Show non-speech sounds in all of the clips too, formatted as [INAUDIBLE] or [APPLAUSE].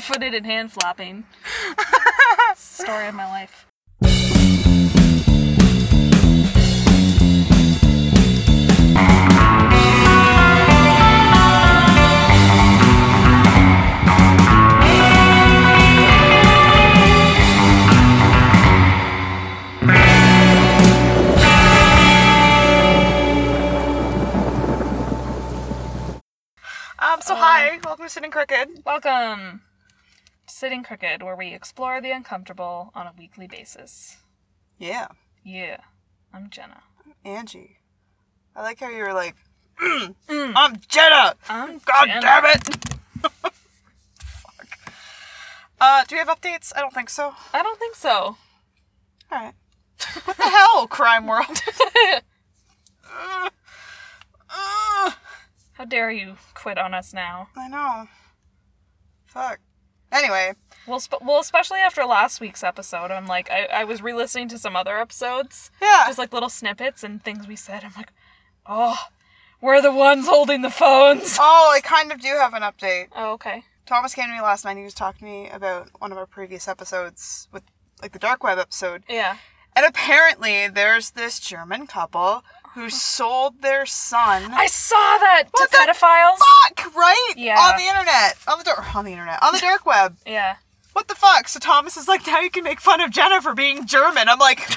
barefooted and hand flapping. Story of my life. Um, so hi, welcome to Sitting Crooked. Welcome Sitting Crooked, where we explore the uncomfortable on a weekly basis. Yeah, Yeah, I'm Jenna. I'm Angie. I like how you were like, [CLEARS THROAT] "Mm, I'm Jenna. I'm God Jenna. damn it. Fuck. [LAUGHS] Uh, do we have updates? I don't think so. I don't think so. All right. What the hell, [LAUGHS] crime world? Uh, [LAUGHS] uh, How dare you quit on us now? I know. Fuck. Anyway, Well, sp- well, especially after last week's episode, I'm like, I, I was re-listening to some other episodes, yeah. just like little snippets and things we said. I'm like, oh, we're the ones holding the phones. [LAUGHS] oh, I kind of do have an update. Oh, okay. Thomas came to me last night. He was talking to me about one of our previous episodes with, like, the dark web episode. Yeah. And apparently, there's this German couple who sold their son. I saw that to What the pedophiles. fuck, right? Yeah. On the internet, on the dark, on the internet, on the dark web. [LAUGHS] Yeah. What the fuck? So Thomas is like, now you can make fun of Jenna for being German. I'm like, [LAUGHS]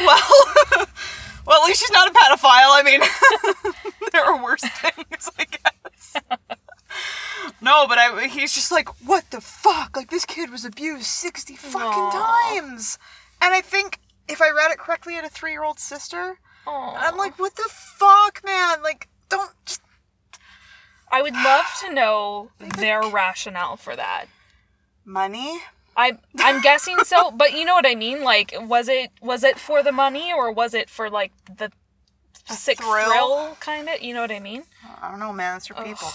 well, [LAUGHS] well, at least she's not a pedophile. I mean, there are worse things, I guess. No, but I, he's just like, what the fuck? Like this kid was abused sixty fucking Aw. times, and I think if I read it correctly, had a three-year-old sister. Oh. And I'm like, what the fuck, man? Like, don't. Just... I would love to know [SIGHS] their rationale for that. Money? I I'm guessing so, [LAUGHS] but you know what I mean. Like, was it was it for the money or was it for like the sick thrill? thrill, kind of? You know what I mean? I don't know, man. It's your people. [LAUGHS]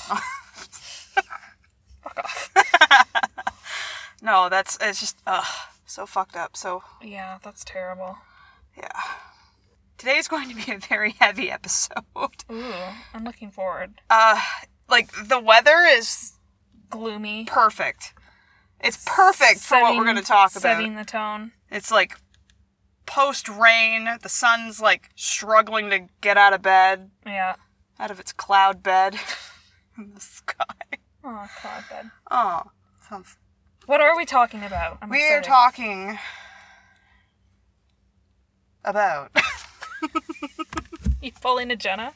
Fuck off. [LAUGHS] no, that's it's just ugh, so fucked up. So yeah, that's terrible. yeah, today's going to be a very heavy episode. Ooh, I'm looking forward. Uh, like the weather is Gloomy. perfect. It's perfect for what we're going to talk about. Setting the tone. It's like post rain. The sun's like struggling to get out of bed, Yeah. out of its cloud bed [LAUGHS] in the sky. Oh, God, bed. Oh, sounds. What are we talking about? I'm We are excited. talking about. [LAUGHS] You pulling a Jenna?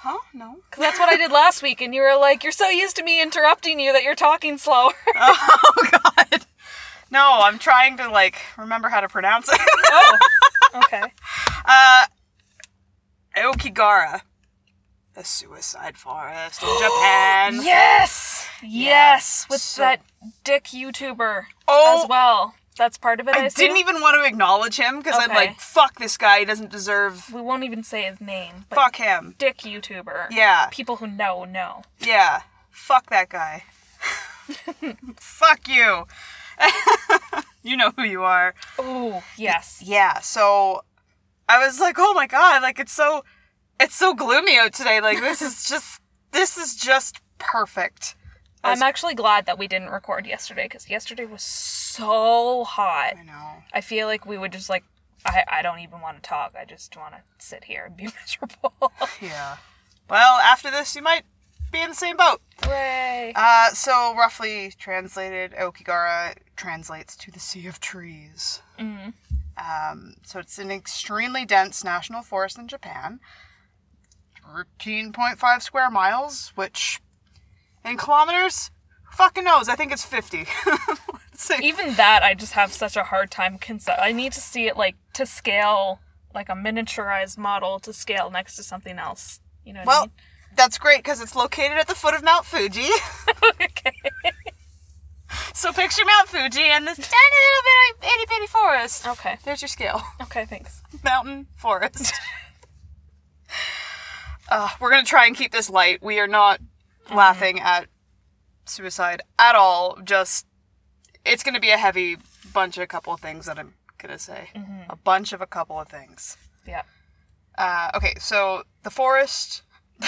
Huh? No. Because that's what I did last week, and you were like, "You're so used to me interrupting you that you're talking slower." [LAUGHS] Oh God. No, I'm trying to like remember how to pronounce it. oh, [LAUGHS] okay. uh, Aokigara, the suicide forest in [GASPS] Japan. Yes, yes, with so- that dick YouTuber Oh, as well. That's part of it. I, I didn't even want to acknowledge him because I'm like, fuck this guy. He doesn't deserve. We won't even say his name. But Fuck him. Dick YouTuber. Yeah, People who know know. yeah. Fuck that guy. [LAUGHS] fuck you. [LAUGHS] you know who you are. Oh yes. yeah so i was like oh my god like it's so it's so gloomy out today like this is just this is just perfect I'm actually glad that we didn't record yesterday because yesterday was so hot. i know I feel like we would just like. I, I don't even want to talk. I just want to sit here and be [LAUGHS] miserable. [LAUGHS] yeah well after this you might be in the same boat Hooray. uh so roughly translated okigara translates to the sea of trees Mm. um so it's an extremely dense national forest in japan 13.5 square miles which in kilometers fucking knows i think it's 50 [LAUGHS] Let's see. Even that, I just have such a hard time concept. I need to see it like to scale, like a miniaturized model to scale next to something else. You know Well, that's great because it's located at the foot of Mount Fuji. Okay. [LAUGHS] [LAUGHS] so picture Mount Fuji and this tiny little bit of itty bitty forest. Okay. There's your scale. Okay. Thanks. Mountain forest. Uh, we're gonna try and keep this light. We are not laughing at suicide at all. Just it's gonna be a heavy bunch of a couple of things that I'm gonna say. A bunch of a couple of things. Yeah. Uh, okay, so the forest. [LAUGHS]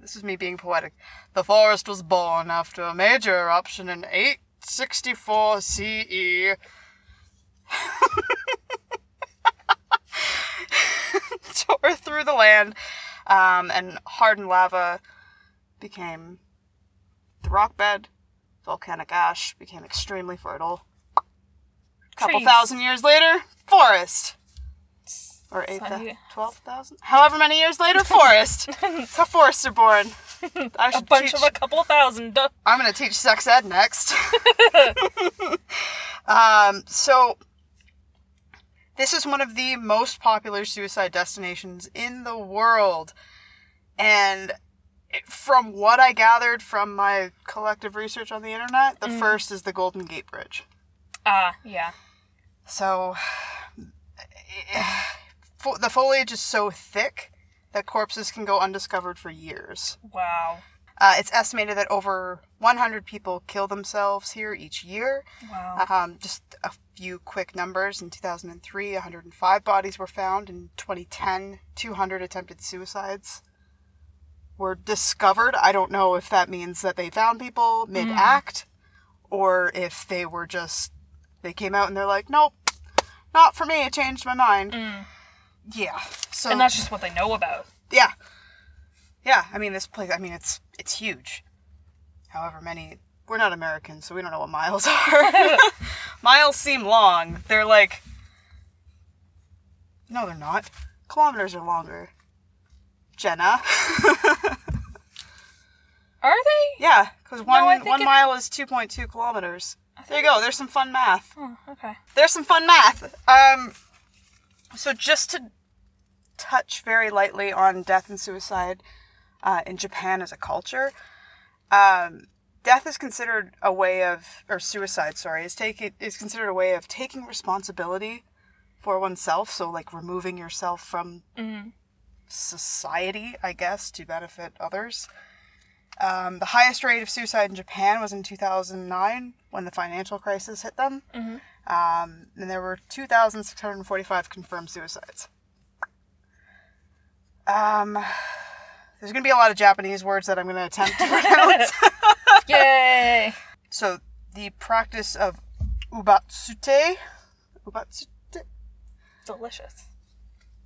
this is me being poetic. The forest was born after a major eruption in 864 CE. [LAUGHS] Tore through the land, um, and hardened lava became the rock bed. Volcanic ash became extremely fertile. A couple Trees. thousand years later, forest. Or eight, not twelve thousand? However many years later, [LAUGHS] forest. That's how forests are born. [LAUGHS] I A should bunch teach, of a couple thousand. I'm gonna teach sex ed next. [LAUGHS] um, so this is one of the most popular suicide destinations in the world, and from what I gathered from my collective research on the internet, the first is the Golden Gate Bridge. Ah, yeah. So [SIGHS] the foliage is so thick that corpses can go undiscovered for years. Wow. Uh, it's estimated that over 100 people kill themselves here each year. Wow. Um, just a few quick numbers. In 2003, 105 bodies were found. In 2010, 200 attempted suicides were discovered. I don't know if that means that they found people mid act or if they were just, they came out and they're like, nope, not for me. I changed my mind. Mm. Yeah. So, And that's just what they know about. yeah. Yeah, I mean this place I mean it's it's huge. However many we're not Americans, so we don't know what miles [LAUGHS] are. [LAUGHS] miles seem long. They're like No, they're not. Kilometers are longer. Jenna. [LAUGHS] Are they? yeah, because one think one it- mile is two point two kilometers. There you go, there's some fun math. Oh, okay. there's some fun math. Um, so just to touch very lightly on death and suicide uh, in Japan as a culture, um, death is considered a way of, or suicide, sorry, is take is considered a way of taking responsibility for oneself. So like removing yourself from Mm. society, I guess, to benefit others. Um, the highest rate of suicide in Japan was in 2009 when the financial crisis hit them. Mhm. Um, and there were 2,645 confirmed suicides. Um, there's going to be a lot of Japanese words that I'm going to attempt to [LAUGHS] pronounce. [LAUGHS] [LAUGHS] Yay! so, the practice of ubatsute. Ubatsute? Delicious.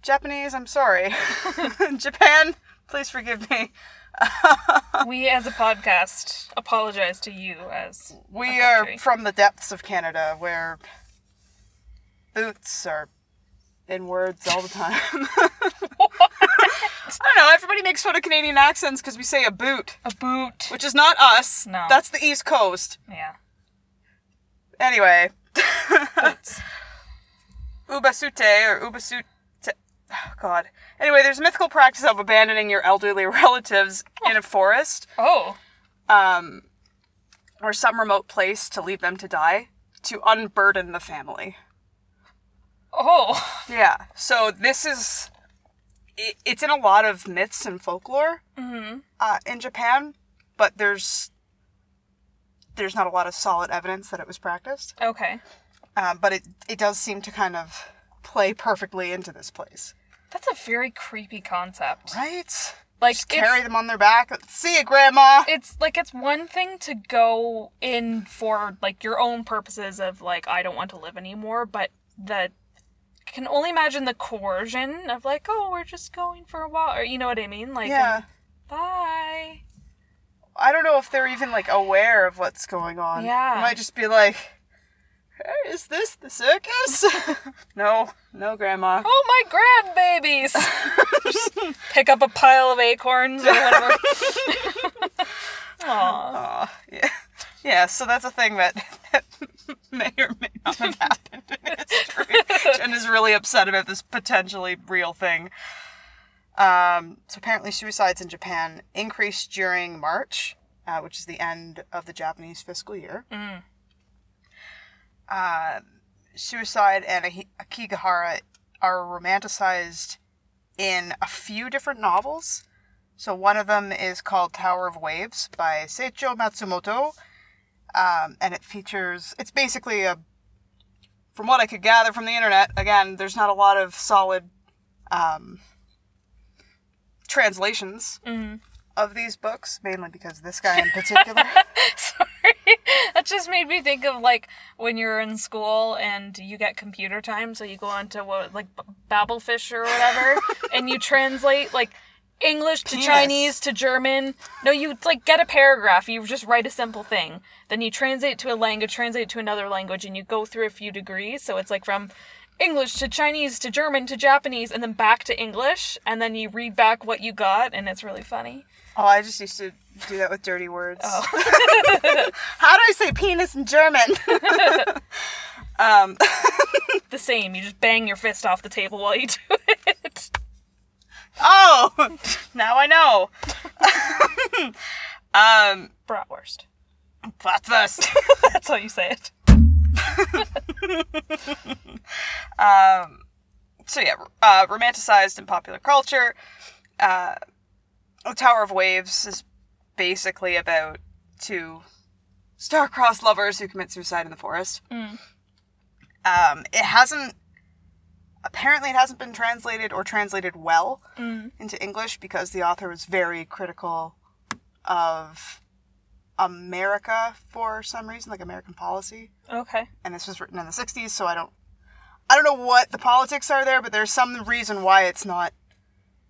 Japanese, I'm sorry. [LAUGHS] Japan, please forgive me. [LAUGHS] we as a podcast apologize to you as We are from the depths of Canada where boots are in words all the time. I don't know, everybody makes fun of Canadian accents because we say a boot, a boot. which is not us. No. That's the East Coast. Yeah. Anyway, Boots. [LAUGHS] ubasute or ubasute. Oh, God. Anyway, there's a mythical practice of abandoning your elderly [LAUGHS] relatives in a forest Oh. um, or some remote place to leave them to die to unburden the family. Oh. Yeah. So this is it, it's in a lot of myths and folklore hmm uh, in Japan, but there's there's not a lot of solid evidence that it was practiced. Okay. Um, but it it does seem to kind of play perfectly into this place, That's a very creepy concept. right? Like Just carry them on their back. See you, Grandma. it's like it's one thing to go in for like your own purposes of like I don't want to live anymore, but the I can only imagine the coercion of like, oh, we're just going for a while, or you know what I mean? Like, yeah. um, bye. I don't know if they're even like aware of what's going on. Yeah. It might just be like, hey, is this the circus? [LAUGHS] no, no, Grandma. Oh, my grandbabies! [LAUGHS] Pick up a pile of acorns or whatever. [LAUGHS] Aw. Aw, yeah. Yeah, so that's a thing that [LAUGHS] may or may not have happened in history. Jen is really upset about this potentially real thing. Um, so apparently, suicides in Japan increased during March, uh, which is the end of the Japanese fiscal year. Mm. Uh, suicide and Aki- Akigahara are romanticized in a few different novels. So one of them is called Tower of Waves by Seicho Matsumoto, um, and it features. It's basically a. From what I could gather from the internet, again, there's not a lot of solid um, translations Mm. of these books, mainly because this guy in particular. [LAUGHS] Sorry. That just made me think of like when you're in school and you get computer time, so you go onto what like Babelfish or whatever, [LAUGHS] and you translate like English to Penis. Chinese to German. No, you like get a paragraph. You just write a simple thing. Then you translate to a language, translate it to another language, and you go through a few degrees. So it's like from English to Chinese to German to Japanese, and then back to English, and then you read back what you got, and it's really funny. oh, I just used to do that with dirty words. Oh. [LAUGHS] How do I say penis in German? [LAUGHS] [LAUGHS] um, the same. You just bang your fist off the table while you do it. Oh, [LAUGHS] now I know. [LAUGHS] um, Bratwurst. Bratwurst. [LAUGHS] That's how you say it. Um, so yeah, uh, romanticized in popular culture. Uh, the Tower of Waves is basically about two star-crossed lovers who commit suicide in the forest. Mm. Um, it hasn't. Apparently, it hasn't been translated or translated well Mm. into English because the author was very critical of America for some reason, like American policy Okay. and this was written in the 60s so i don't i don't know what the politics are there but there's some reason why it's not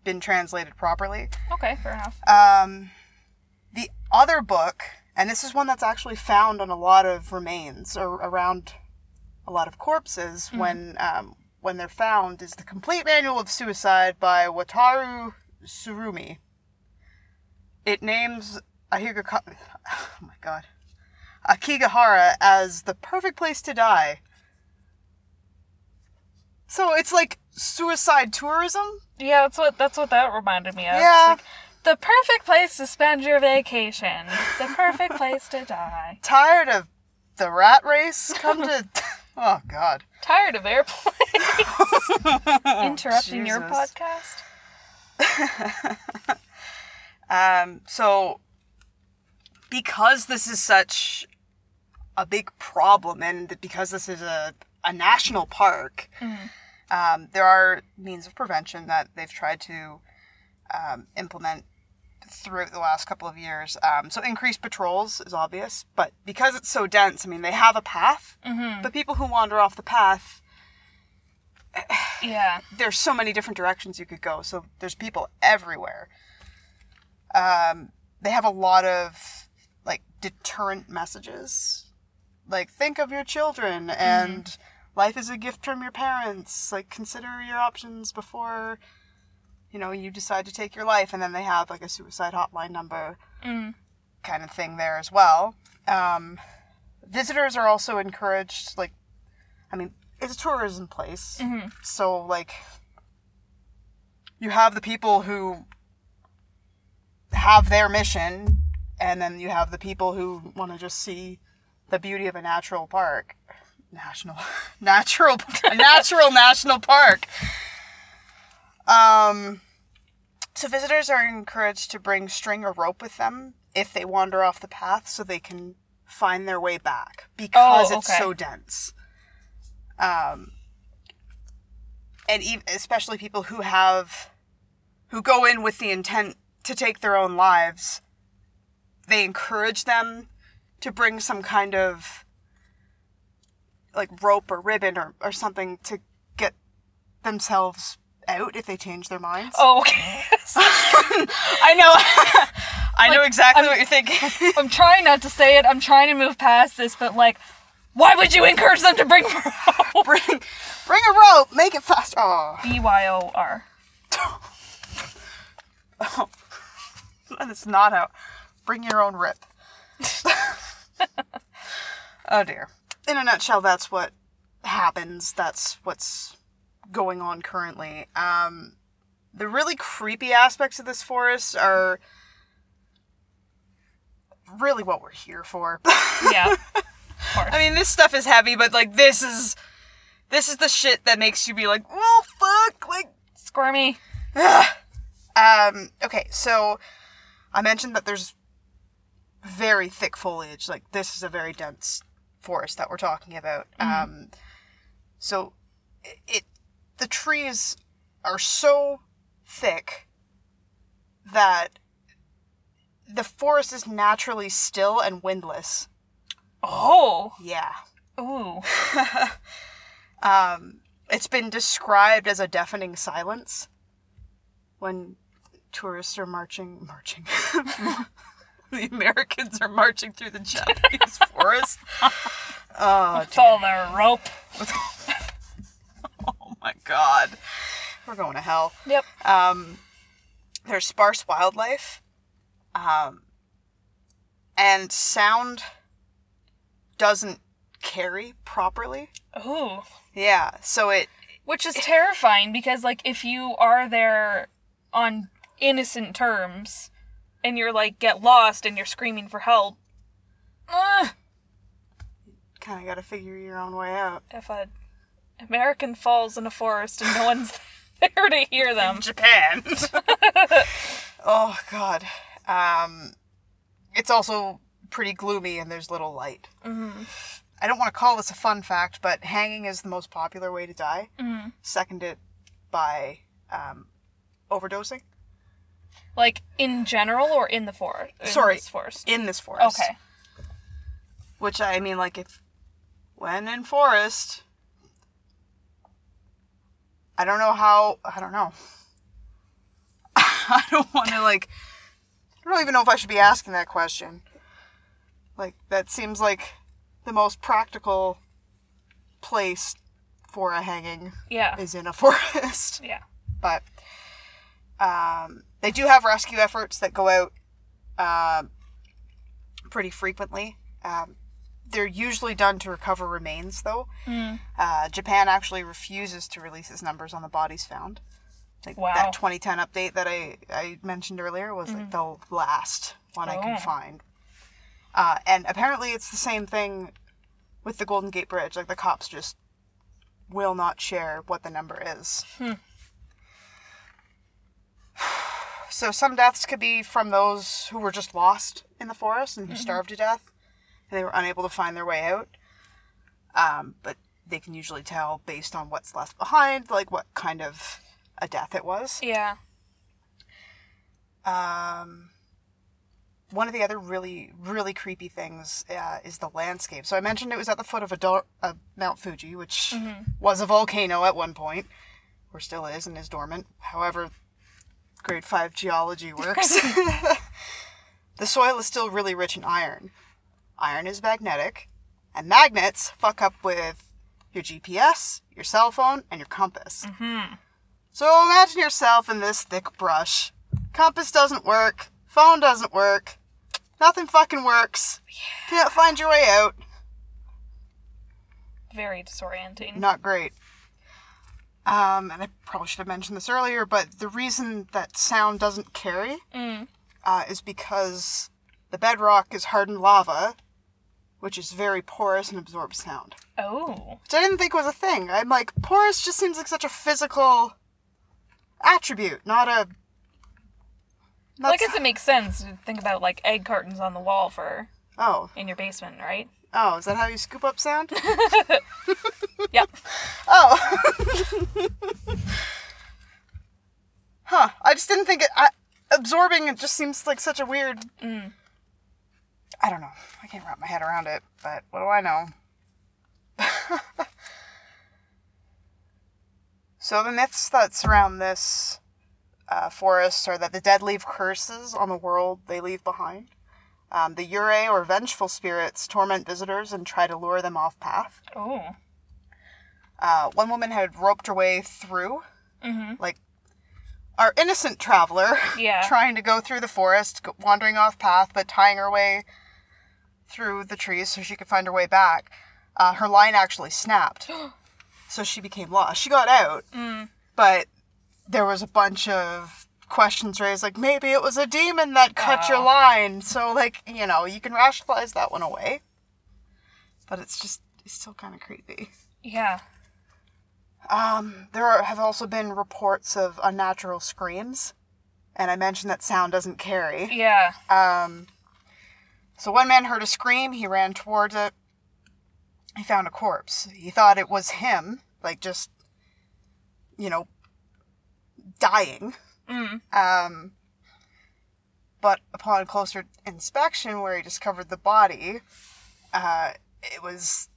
been translated properly Okay, fair enough. um, the other book and this is one that's actually found on a lot of remains or around a lot of corpses when um, when they're found is the complete manual of suicide by Wataru Tsurumi it names Ahiga [SIGHS] oh my god Akigahara as the perfect place to die. So it's like suicide tourism? Yeah, that's what that's what that reminded me of. Yeah. like, the perfect place to spend your vacation. The perfect place to die. Tired of the rat race? Come to. [LAUGHS] oh, God. Tired of airplanes. [LAUGHS] Interrupting your podcast. [LAUGHS] Um, so, because this is such a big problem, and because this is a, a national park, um, there are means of prevention that they've tried to um, implement throughout the last couple of years. Um, so, increased patrols is obvious, but because it's so dense, I mean, they have a path, Mm-hmm. but people who wander off the path, Yeah. there's so many different directions you could go. So there's people everywhere. Um, they have a lot of like deterrent messages, like think of your children and life is a gift from your parents. Like consider your options before, you know, you decide to take your life. And then they have like a suicide hotline number Mm. kind of thing there as well. Um, visitors are also encouraged. Like, I mean, it's a tourism place, Mhm. so like, you have the people who have their mission, and then you have the people who want to just see the beauty of a natural park. National, [LAUGHS] natural, [LAUGHS] natural national park. Um, so visitors are encouraged to bring string or rope with them if they wander off the path, so they can find their way back because Oh, it's okay. so dense. Um, and especially people who have, who go in with the intent to take their own lives, they encourage them to bring some kind of like rope or ribbon or, or something to get themselves out if they change their minds. Oh, okay. [LAUGHS] I know. [LAUGHS] I know exactly I'm- what you're thinking. [LAUGHS] I'm trying not to say it. I'm trying to move past this, but like, why would you encourage them to bring rope? bring, bring a rope. Make it fast. Oh, B Y O R. that's not how. Bring your own rip. oh dear. In a nutshell, that's what happens. That's what's going on currently. Um, the really creepy aspects of this forest are really what we're here for. [LAUGHS] Yeah. I mean, this stuff is heavy, but like this is this is the shit that makes you be like, "Oh fuck!" Like, Squirmy. [SIGHS] um, okay, so I mentioned that there's very thick foliage. Like, this is a very dense forest that we're talking about. Um, so it the trees are so thick that the forest is naturally still and windless. Oh. Yeah. Ooh. [LAUGHS] Um, it's been described as a deafening silence when tourists are marching, marching. [LAUGHS] the Americans are marching through the Japanese forest. [LAUGHS] Oh, It's all their rope. My god. We're going to hell. Yep. Um, there's sparse wildlife. Um, and sound doesn't carry properly. Ooh. Yeah, so it Which is terrifying because, like, if you are there on innocent terms and you're like, get lost and you're screaming for help, uh, kind of got to figure your own way out. if a American falls in a forest and no one's [LAUGHS] there to hear them. Japan. [LAUGHS] oh god. Um, it's also pretty gloomy and there's little light. Mhm. I don't want to call this a fun fact, but hanging is the most popular way to die, Mhm. seconded by um, overdosing Like, in general or in the forest? Sorry. this forest. in this forest. Okay. Which I mean, like, if when in forest, I don't know how. I don't know. [LAUGHS] I don't want to like. I don't even know if I should be asking that question. Like that seems like the most practical place for a hanging Yeah. is in a [LAUGHS] forest. Yeah. But um, they do have rescue efforts that go out um pretty frequently. Um, they're usually done to recover remains, though. Mm. Uh, Japan actually refuses to release its numbers on the bodies found. Like Wow. that 2010 update that I, I mentioned earlier was like the last one I Oh. could find. Uh, and apparently it's the same thing with the Golden Gate Bridge. Like the cops just will not share what the number is. Hmm. [SIGHS] So some deaths could be from those who were just lost in the forest and who starved to death, and they were unable to find their way out. Um, but they can usually tell based on what's left behind, like what kind of a death it was. Yeah. Um, one of the other really, really creepy things uh, is the landscape. So I mentioned it was at the foot of a do- uh, Mount Fuji, which was a volcano at one point, or still is and is dormant. However, grade five geology works. [LAUGHS] [LAUGHS] the soil is still really rich in iron. Iron is magnetic, and magnets fuck up with your GPS, your cell phone, and your compass. Hmm. So imagine yourself in this thick brush. Compass doesn't work. Phone doesn't work. Nothing fucking works. Can't find your way out. Very disorienting. Not great. Um, and I probably should have mentioned this earlier, but the reason that sound doesn't carry Mm. uh, is because the bedrock is hardened lava, which is very porous and absorbs sound. Oh. Which I didn't think was a thing. I'm like, porous just seems like such a physical attribute, not a. Well, I guess it makes sense. to Think about like egg cartons on the wall for Oh, in your basement, right? oh, is that how you scoop up sound? [LAUGHS] Yep. Oh. [LAUGHS] huh. I just didn't think it. I, absorbing it just seems like such a weird. Mm. I don't know. I can't wrap my head around it, but what do I know? [LAUGHS] so the myths that surround this uh, forest are that the dead leave curses on the world they leave behind. Um, the Yurei or vengeful spirits torment visitors and try to lure them off path. Oh. Uh, one woman had roped her way through, Mm-hmm. like our innocent traveler, [LAUGHS] Yeah. trying to go through the forest, wandering off path, but tying her way through the trees so she could find her way back. Uh, her line actually snapped, [GASPS] so she became lost. She got out, Mm. but there was a bunch of questions raised, like maybe it was a demon that cut your Oh. line. So, like you know, you can rationalize that one away, but it's just it's still kind of creepy. Yeah. Um, there are, have also been reports of unnatural screams, and I mentioned that sound doesn't carry. Yeah. Um, so one man heard a scream. He ran towards it. He found a corpse. He thought it was him, like just, you know, dying. Mm. Um, but upon closer inspection, where he discovered the body, uh, it was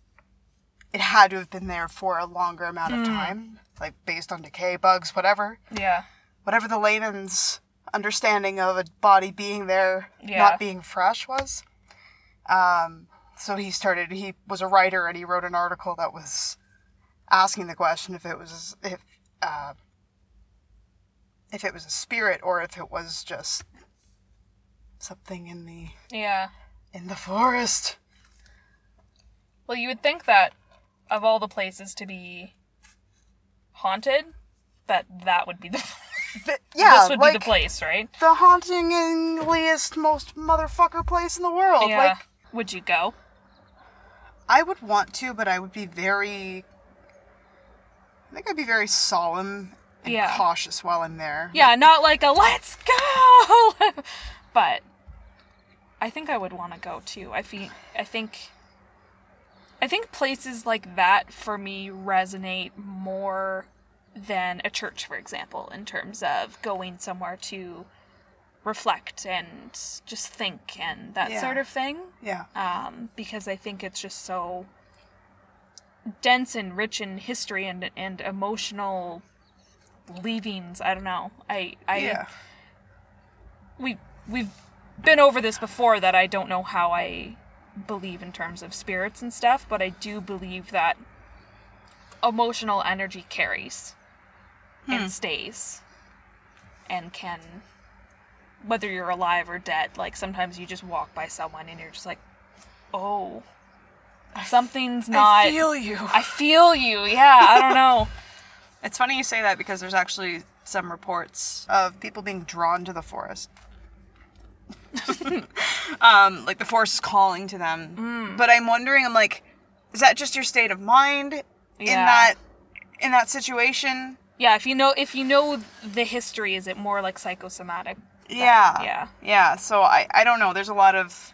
it had to have been there for a longer amount of time, like based on decay, bugs, whatever, Yeah. whatever the layman's understanding of a body being there, Yeah. not being fresh was. Um, so he started. He was a writer, and he wrote an article that was asking the question if it was if uh, if it was a spirit or if it was just something in the Yeah. in the forest. Well, you would think that of all the places to be haunted, that that would be the [LAUGHS] Th- yeah, this would like be the place, right? the hauntingest, most motherfucker place in the world. yeah. Like would you go? I would want to, but I would be very. I think I'd be very solemn and Yeah. cautious while I'm there. Yeah, not like a let's go. [LAUGHS] but I think I would want to go too. I think I think I think places like that for me resonate more than a church, for example, in terms of going somewhere to reflect and just think and that Yeah. sort of thing. Yeah. um, because I think it's just so dense and rich in history and and emotional leavings. I don't know. I I yeah. we we've been over this before that I don't know how I believe in terms of spirits and stuff, but I do believe that emotional energy carries and hmm. stays and can whether you're alive or dead like sometimes you just walk by someone and you're just like oh something's not I feel you. I feel you yeah i don't know [LAUGHS] It's funny you say that because there's actually some reports of people being drawn to the forest. [LAUGHS] um, like the force is calling to them. Mm. But I'm wondering, I'm like, is that just your state of mind in Yeah. that in that situation? yeah if you know if you know the history is it more like psychosomatic That- Yeah. yeah Yeah. So I, I don't know. There's a lot of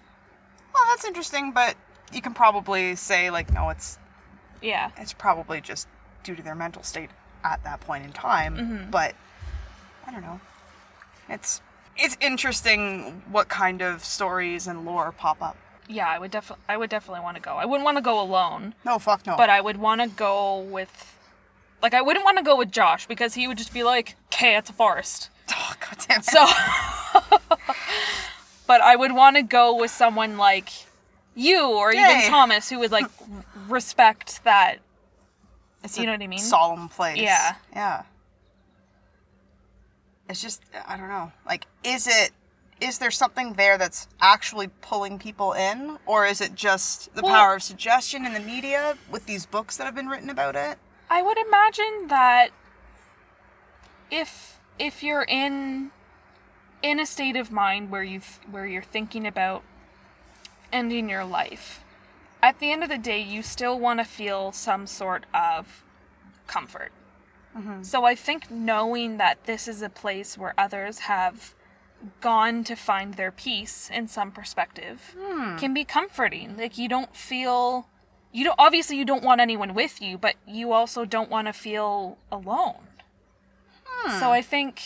well, that's interesting, but you can probably say like, no, it's yeah it's probably just due to their mental state at that point in time. Mm-hmm. But I don't know. It's it's interesting what kind of stories and lore pop up. yeah i would definitely i would definitely want to go i wouldn't want to go alone No, fuck no. but I would want to go with, like, I wouldn't want to go with Josh because he would just be like, "Okay, it's a forest." oh, God damn it. So, [LAUGHS] but I would want to go with someone like you or Yay. even Thomas who would like [LAUGHS] respect that. it's you know what I mean? Solemn place. Yeah. Yeah. It's just I don't know. Like, is it is there something there that's actually pulling people in, or is it just the Well- power of suggestion in the media with these books that have been written about it? I would imagine that if if you're in in a state of mind where you where you're thinking about ending your life, at the end of the day, you still want to feel some sort of comfort. Mm-hmm. So I think knowing that this is a place where others have gone to find their peace in some perspective hmm. can be comforting. Like you don't feel you don't obviously you don't want anyone with you, but you also don't want to feel alone. So hmm. I think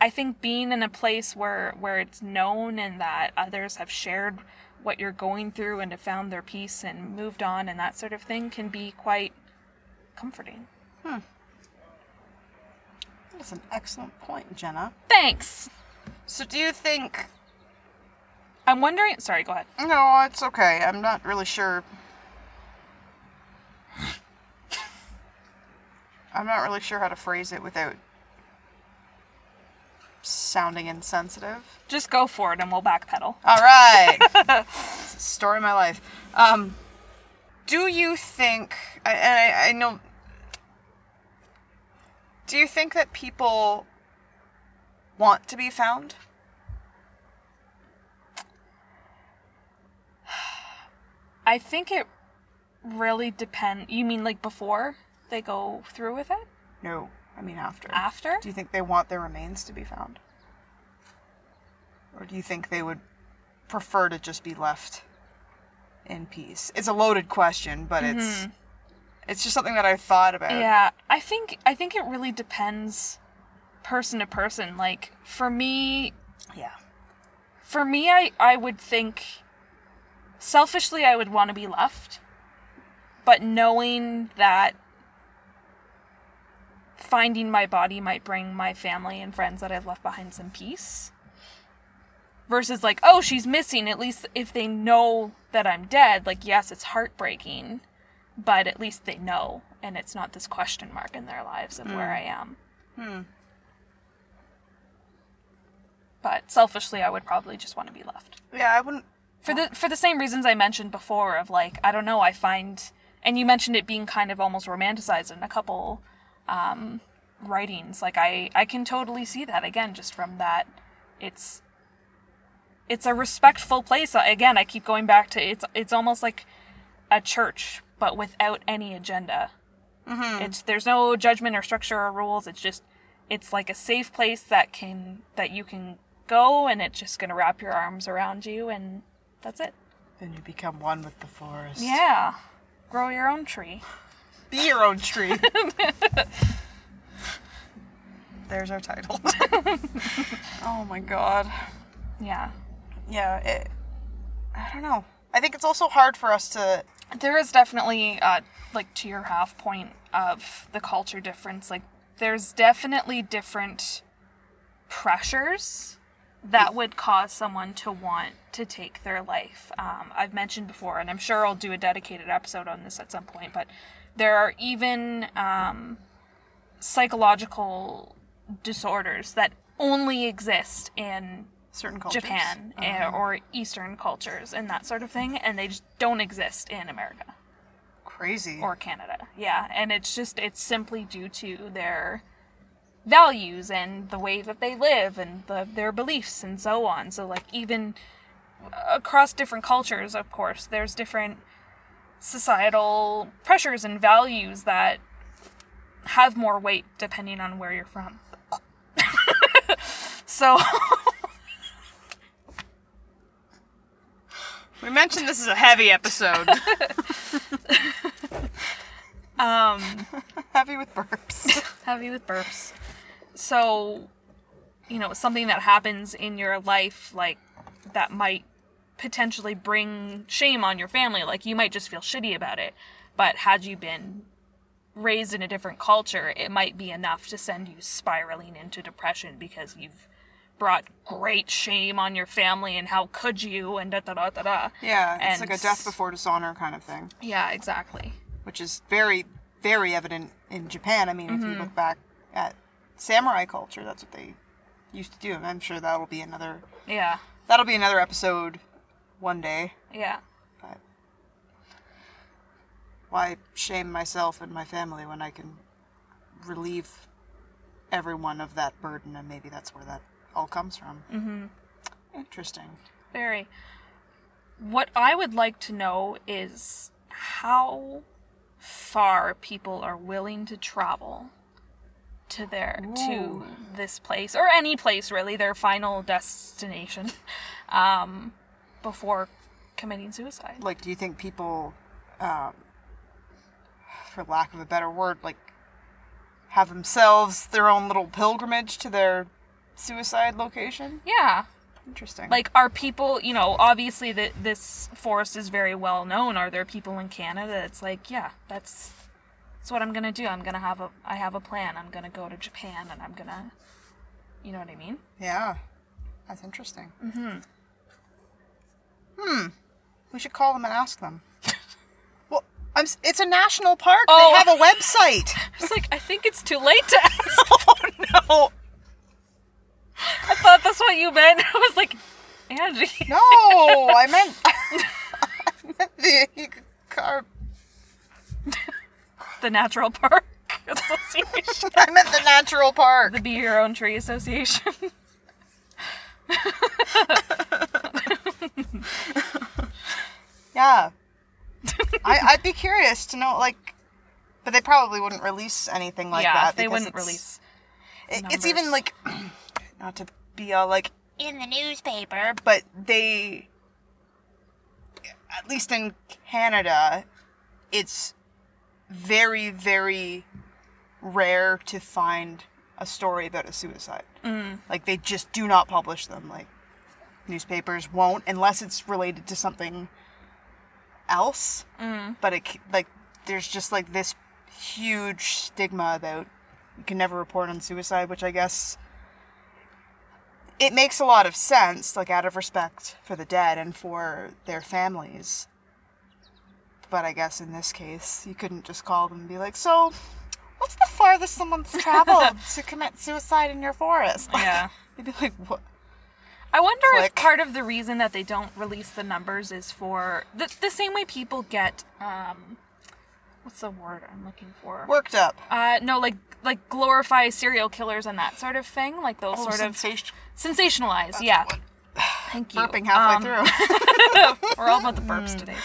I think being in a place where where it's known and that others have shared what you're going through and have found their peace and moved on and that sort of thing can be quite comforting. Hmm. That's an excellent point, Jenna. Thanks. So, do you think? I'm wondering sorry, go ahead. No, it's okay. I'm not really sure. I'm not really sure how to phrase it without sounding insensitive. Just go for it and we'll backpedal. All right. [LAUGHS] Story of my life. Um, do you think, and I, I know, do you think that people want to be found? I think it really depend. You mean like before they go through with it? No, I mean after. After? Do you think they want their remains to be found? Or do you think they would prefer to just be left in peace? It's a loaded question, but it's mm-hmm. It's just something that I thought about. Yeah, I think I think it really depends person to person. Like for me, Yeah. For me, I, I would think selfishly, I would want to be left. But knowing that finding my body might bring my family and friends that I've left behind some peace. Versus, like, oh, she's missing. At least if they know that I'm dead, like, yes, it's heartbreaking, but at least they know. And it's not this question mark in their lives of where I am. Hmm. But selfishly, I would probably just want to be left. Yeah, I wouldn't. for the for the same reasons I mentioned before of like I don't know I find and you mentioned it being kind of almost romanticized in a couple um, writings like I I can totally see that again just from that it's it's a respectful place again I keep going back to it's it's almost like a church but without any agenda mm-hmm. it's there's no judgment or structure or rules it's just it's like a safe place that can that you can go and it's just going to wrap your arms around you and that's it Then you become one with the forest. yeah grow your own tree Be your own tree. [LAUGHS] There's our title. [LAUGHS] oh my god. yeah Yeah, it, I don't know. I think it's also hard for us to. There is definitely uh like to your half point of the culture difference like there's definitely different pressures that would cause someone to want to take their life. Um, i've mentioned before and i'm sure i'll do a dedicated episode on this at some point but there are even um, psychological disorders that only exist in Certain cultures. Japan uh, Uh-huh. or Eastern cultures and that sort of thing, and they just don't exist in America Crazy. or Canada. Yeah, and it's just it's simply due to their values and the way that they live and the, their beliefs and so on. So like even across different cultures, of course, there's different societal pressures and values that have more weight depending on where you're from. [LAUGHS] so [LAUGHS] we mentioned this is a heavy episode. [LAUGHS] um heavy with burps. [LAUGHS] heavy with burps. So, you know, something that happens in your life, like that might potentially bring shame on your family. Like you might just feel shitty about it. But had you been raised in a different culture, it might be enough to send you spiraling into depression because you've brought great shame on your family and how could you and da da da da da. Yeah, it's And- like a death before dishonor kind of thing, Yeah, exactly. which is very, very evident in Japan. I mean, if Mm-hmm. you look back at samurai culture, that's what they used to do, and I'm sure that'll be another Yeah. that'll be another episode one day. Yeah. But why shame myself and my family when I can relieve everyone of that burden, and maybe that's where that all comes from. Mm-hmm. Interesting. Very. What I would like to know is how far people are willing to travel to their to this place or any place really, their final destination, [LAUGHS] um, before committing suicide. Like, do you think people, um, for lack of a better word, like, have themselves their own little pilgrimage to their suicide location? Yeah, Interesting. like are people you know obviously that this forest is very well known are there people in canada it's like yeah that's that's what i'm gonna do i'm gonna have a i have a plan i'm gonna go to japan and i'm gonna you know what i mean yeah, that's interesting. Mm-hmm. Hmm. We should call them and ask them. [LAUGHS] well, I'm. It's a national park. Oh. They have a website. [LAUGHS] It's like i think it's too late to [LAUGHS] ask oh no. I thought that's what you meant [LAUGHS] i was like angie No, I meant. [LAUGHS] I meant the car. the natural park association [LAUGHS] I meant the natural park. the be your own tree association Yeah. I, I'd be curious to know, like, but they probably wouldn't release anything like yeah that. they because wouldn't release it- it's even like, [CLEARS THROAT] not to be all like in the newspaper, but they, at least in Canada, it's very, very rare to find a story about a suicide. Mm. Like they just do not publish them. Like newspapers won't unless it's related to something else. Mm. But it like there's just like this huge stigma about you can never report on suicide, which I guess it makes a lot of sense, like out of respect for the dead and for their families. But I guess in this case, you couldn't just call them and be like, "So, what's the farthest someone's traveled [LAUGHS] to commit suicide in your forest?" Like, Yeah. [LAUGHS] You'd be like, "What?" I wonder Click. if part of the reason that they don't release the numbers is for the, the same way people get um what's the word I'm looking for? Worked up. Uh no, like like glorify serial killers and that sort of thing, like those Oh, sort of sensation- sensationalize. yeah. [SIGHS] Thank you. burping halfway Um, through. [LAUGHS] We're all about the burps today.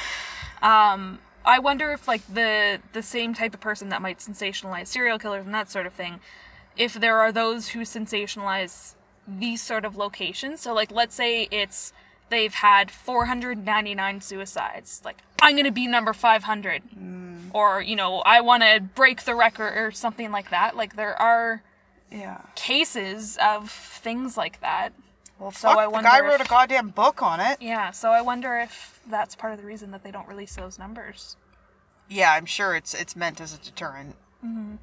Um, I wonder if like the the same type of person that might sensationalize serial killers and that sort of thing, if there are those who sensationalize these sort of locations. So like let's say it's they've had 499 suicides. Like I'm going to be number 500. Or, you know, I want to break the record or something like that. Like there are yeah. cases of things like that. Well, So fuck, I the guy if- wrote a goddamn book on it. Yeah, so I wonder if that's part of the reason that they don't release those numbers. Yeah, I'm sure it's it's meant as a deterrent. Mm-hmm.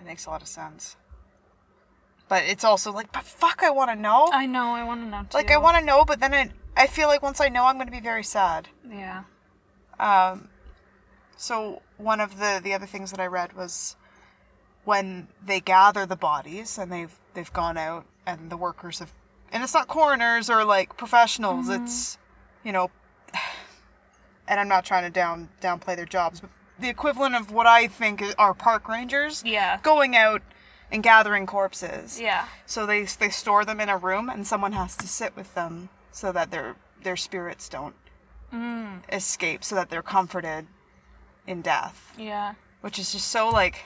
It makes a lot of sense. But it's also like, but fuck, I want to know. I know, I want to know too. like, I want to know, but then it, I feel like once I know, I'm going to be very sad. Yeah. Um, so one of the the other things that I read was when they gather the bodies and they've they've gone out and the workers have, and it's not coroners or like professionals. It's you know, [SIGHS] and I'm not trying to down downplay their jobs, but the equivalent of what I think are park rangers Yeah. going out and gathering corpses. Yeah. So they they store them in a room, and someone has to sit with them so that their their spirits don't Mm. escape, so that they're comforted in death, Yeah. which is just so like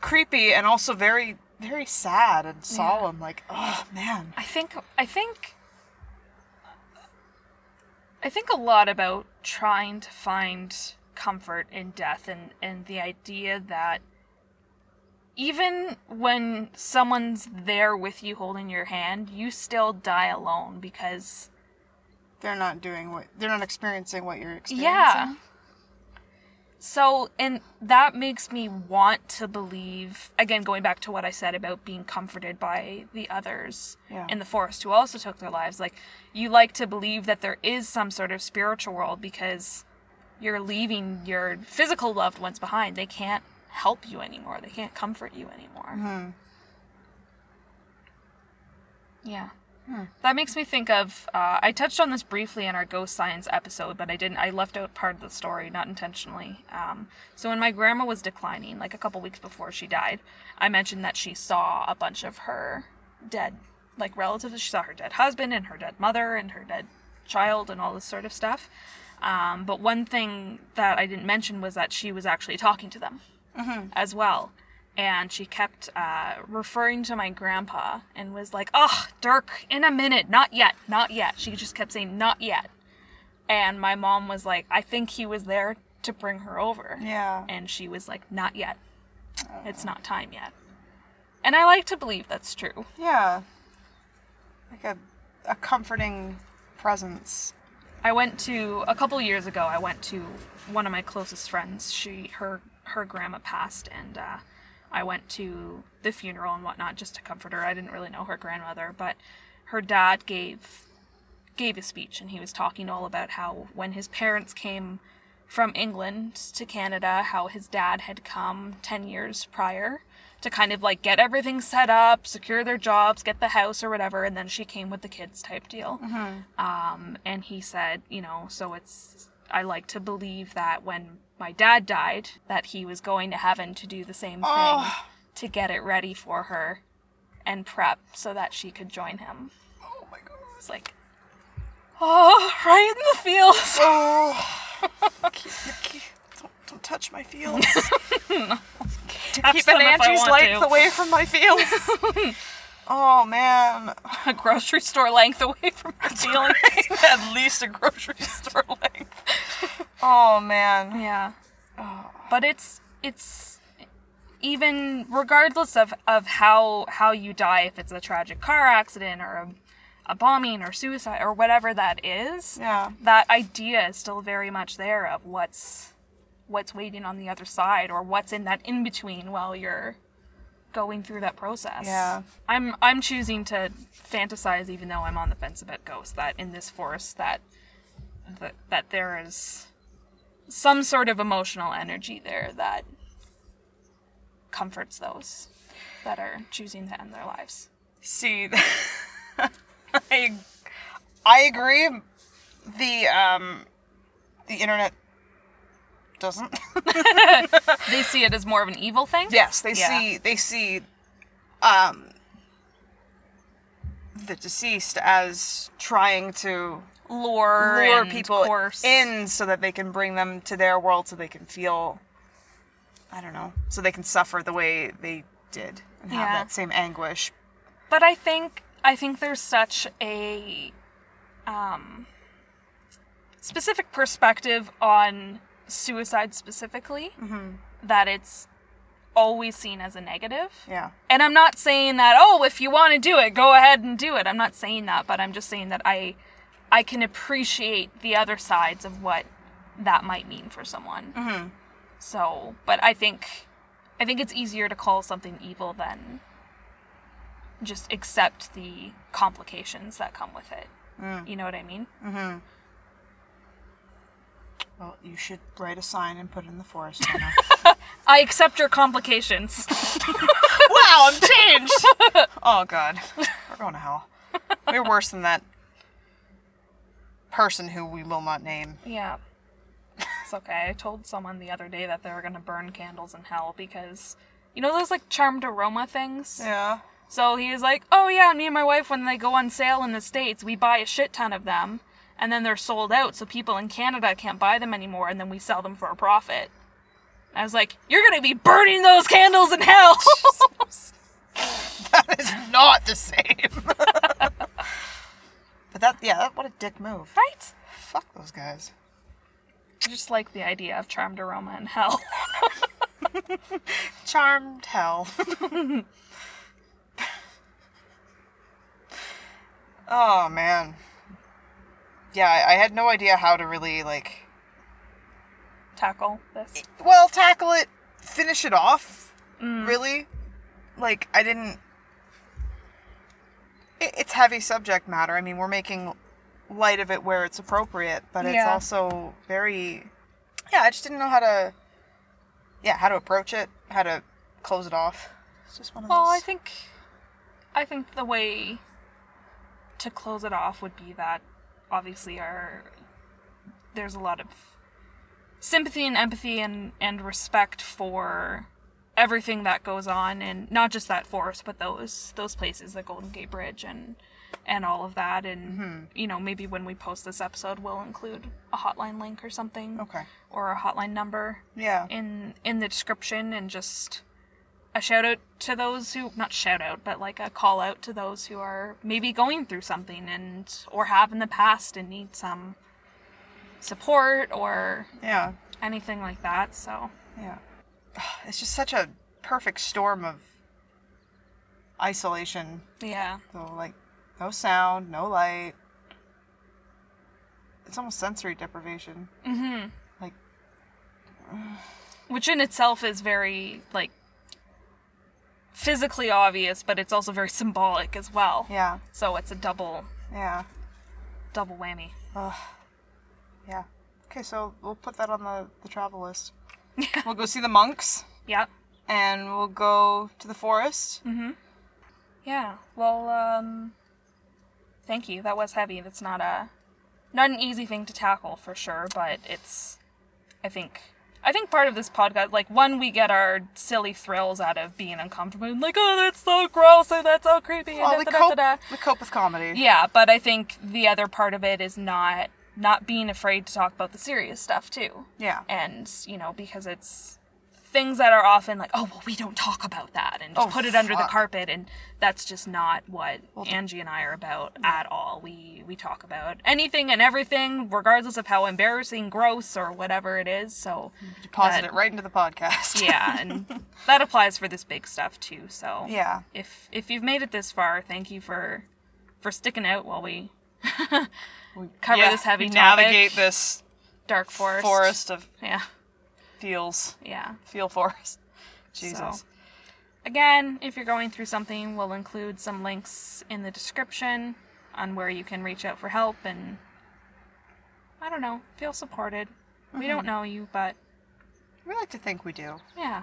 creepy and also very very sad and solemn. Like, oh man, I think I think I think a lot about trying to find comfort in death and and the idea that even when someone's there with you holding your hand, you still die alone because they're not doing what they're not experiencing what you're experiencing. Yeah. So, and that makes me want to believe, again, going back to what I said about being comforted by the others Yeah. in the forest who also took their lives. Like, you like to believe that there is some sort of spiritual world because you're leaving your physical loved ones behind. They can't help you anymore, they can't comfort you anymore. Mm-hmm. Yeah. That makes me think of. Uh, I touched on this briefly in our ghost science episode, but I didn't. I left out part of the story, not intentionally. Um, so when my grandma was declining, like a couple weeks before she died, I mentioned that she saw a bunch of her dead, like relatives. She saw her dead husband and her dead mother and her dead child and all this sort of stuff. Um, but one thing that I didn't mention was that she was actually talking to them as well. And she kept uh, referring to my grandpa and was like, Oh, Dirk, in a minute, not yet, not yet. She just kept saying, Not yet. And my mom was like, I think he was there to bring her over. Yeah. And she was like, Not yet. It's not time yet. And I like to believe that's true. Yeah. Like a a comforting presence. I went to a couple years ago. I went to one of my closest friends. She her her grandma passed, and uh, I went to the funeral and whatnot just to comfort her. I didn't really know her grandmother, but her dad gave gave a speech, and he was talking all about how when his parents came from England to Canada, how his dad had come ten years prior to kind of like get everything set up, secure their jobs, get the house or whatever, and then she came with the kids type deal. Um, and he said, you know, so it's, I like to believe that when my dad died, that he was going to heaven to do the same thing Oh. to get it ready for her and prep so that she could join him. Oh my god. It's like, oh, right in the feels. Oh. [LAUGHS] don't, don't touch my feels. [LAUGHS] Touch keep an Angie's length away from my feels. [LAUGHS] oh man. [LAUGHS] A grocery store length away from her feelings. [LAUGHS] At least a grocery [LAUGHS] store length. Oh man. Yeah. Oh. But it's it's even regardless of, of how how you die, if it's a tragic car accident or a, a bombing or suicide or whatever that is, Yeah. that idea is still very much there of what's what's waiting on the other side or what's in that in between while you're going through that process. Yeah. I'm I'm choosing to fantasize even though I'm on the fence about ghosts that in this forest that that, that there is some sort of emotional energy there that comforts those that are choosing to end their lives. See, [LAUGHS] I, I agree. The um, the internet doesn't. [LAUGHS] They see it as more of an evil thing. yes, they Yeah. see they see um the deceased as trying to Lure, lure people course. in so that they can bring them to their world so they can feel I don't know, so they can suffer the way they did and have Yeah. that same anguish. But I think I think there's such a um, specific perspective on suicide specifically mm-hmm. that it's always seen as a negative. Yeah. And I'm not saying that oh if you want to do it go ahead and do it. I'm not saying that, but I'm just saying that I I can appreciate the other sides of what that might mean for someone. Mm-hmm. So, but I think I think it's easier to call something evil than just accept the complications that come with it. Mm. You know what I mean? Mm-hmm. Well, you should write a sign and put it in the forest. [LAUGHS] I accept your complications. [LAUGHS] wow, I'm changed. oh god, we're going to hell. We're worse than that person who we will not name. yeah. It's okay. I told someone the other day that they were going to burn candles in hell because you know those like charmed aroma things? Yeah. So he was like, "Oh yeah, me and my wife when they go on sale in the states, we buy a shit ton of them, and then they're sold out, so people in Canada can't buy them anymore, and then we sell them for a profit." I was like, "You're gonna be burning those candles in hell." That is not the same. [LAUGHS] but that, yeah, that, what a dick move. right? Fuck those guys. I just like the idea of charmed aroma in hell. [LAUGHS] Charmed hell. [LAUGHS] oh man. Yeah, I, I had no idea how to really like Tackle this. well tackle it finish it off Mm. really like i didn't it, it's heavy subject matter i mean we're making light of it where it's appropriate but it's Yeah. also very yeah i just didn't know how to yeah how to approach it how to close it off it's just one of Well, those Well, I think, I think the way to close it off would be that obviously are there's a lot of sympathy and empathy and and respect for everything that goes on and not just that forest but those those places the golden gate bridge and and all of that. And mm-hmm. you know maybe when we post this episode we'll include a hotline link or something okay. or a hotline number yeah. in in the description and just a shout out to those who not shout out but like a call out to those who are maybe going through something and or have in the past and need some support or yeah. anything like that so. Yeah. It's just such a perfect storm of isolation. Yeah. So like no sound, no light. It's almost sensory deprivation. mm-hmm. Like which in itself is very like physically obvious but it's also very symbolic as well yeah, so it's a double yeah. double whammy Ugh. Yeah. Okay, so we'll put that on the, the travel list. Yeah. [LAUGHS] We'll go see the monks yeah and we'll go to the forest. Mm-hmm. Yeah. Well, um thank you. That was heavy. That's not a not an easy thing to tackle for sure, but it's I think I think part of this podcast like one we get our silly thrills out of being uncomfortable and like, oh that's so gross and that's so creepy and Well, we cope, da, da." we cope with comedy. Yeah, but I think the other part of it is not not being afraid to talk about the serious stuff too Yeah. and you know because it's things that are often like oh well we don't talk about that and just Oh, put it under the carpet and that's just not what angie and i are about at all we we talk about anything and everything regardless of how embarrassing gross or whatever it is so Deposit that- it right into the podcast. yeah [LAUGHS] and that applies for this big stuff too so yeah. if if you've made it this far thank you for for sticking out while we [LAUGHS] cover Yeah, this heavy we topic. Navigate this dark forest. forest of Yeah. Feels. Yeah. Feel for us. Jesus. So, again, if you're going through something, we'll include some links in the description on where you can reach out for help and I don't know, feel supported. We don't mm-hmm. know you, but We like to think we do. yeah.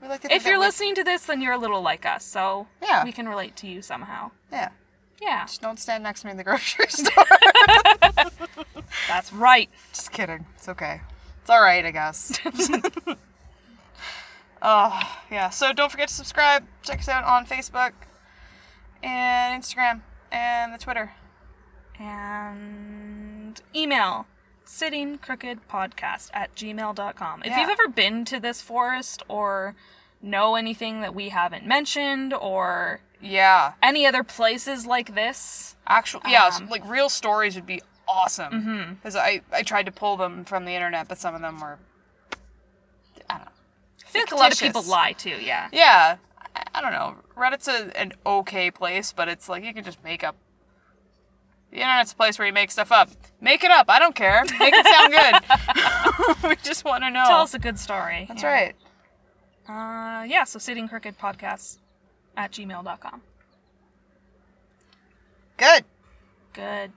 We like to think If you're we- listening to this, then you're a little like us, so Yeah. we can relate to you somehow. Yeah. Yeah, Just don't stand next to me in the grocery [LAUGHS] store. [LAUGHS] that's right. Just kidding. It's okay. It's all right, I guess. [LAUGHS] oh, yeah. So don't forget to subscribe. Check us out on Facebook and Instagram and the Twitter. And email sittingcrookedpodcast at gmail.com. If Yeah. you've ever been to this forest or know anything that we haven't mentioned or Yeah. any other places like this, Actual, yeah, Um, like real stories would be awesome. Because I, I tried to pull them from the internet, but some of them were, I don't know. I feel like a lot of people lie too, yeah. Yeah, I, I don't know. Reddit's a, an okay place, but it's like you can just make up. The internet's a place where you make stuff up. Make it up. I don't care. Make it sound good. [LAUGHS] we just want to know. Tell us a good story. That's yeah. right. Uh, yeah, so Sitting Crooked podcasts at gmail.com. Good. Good.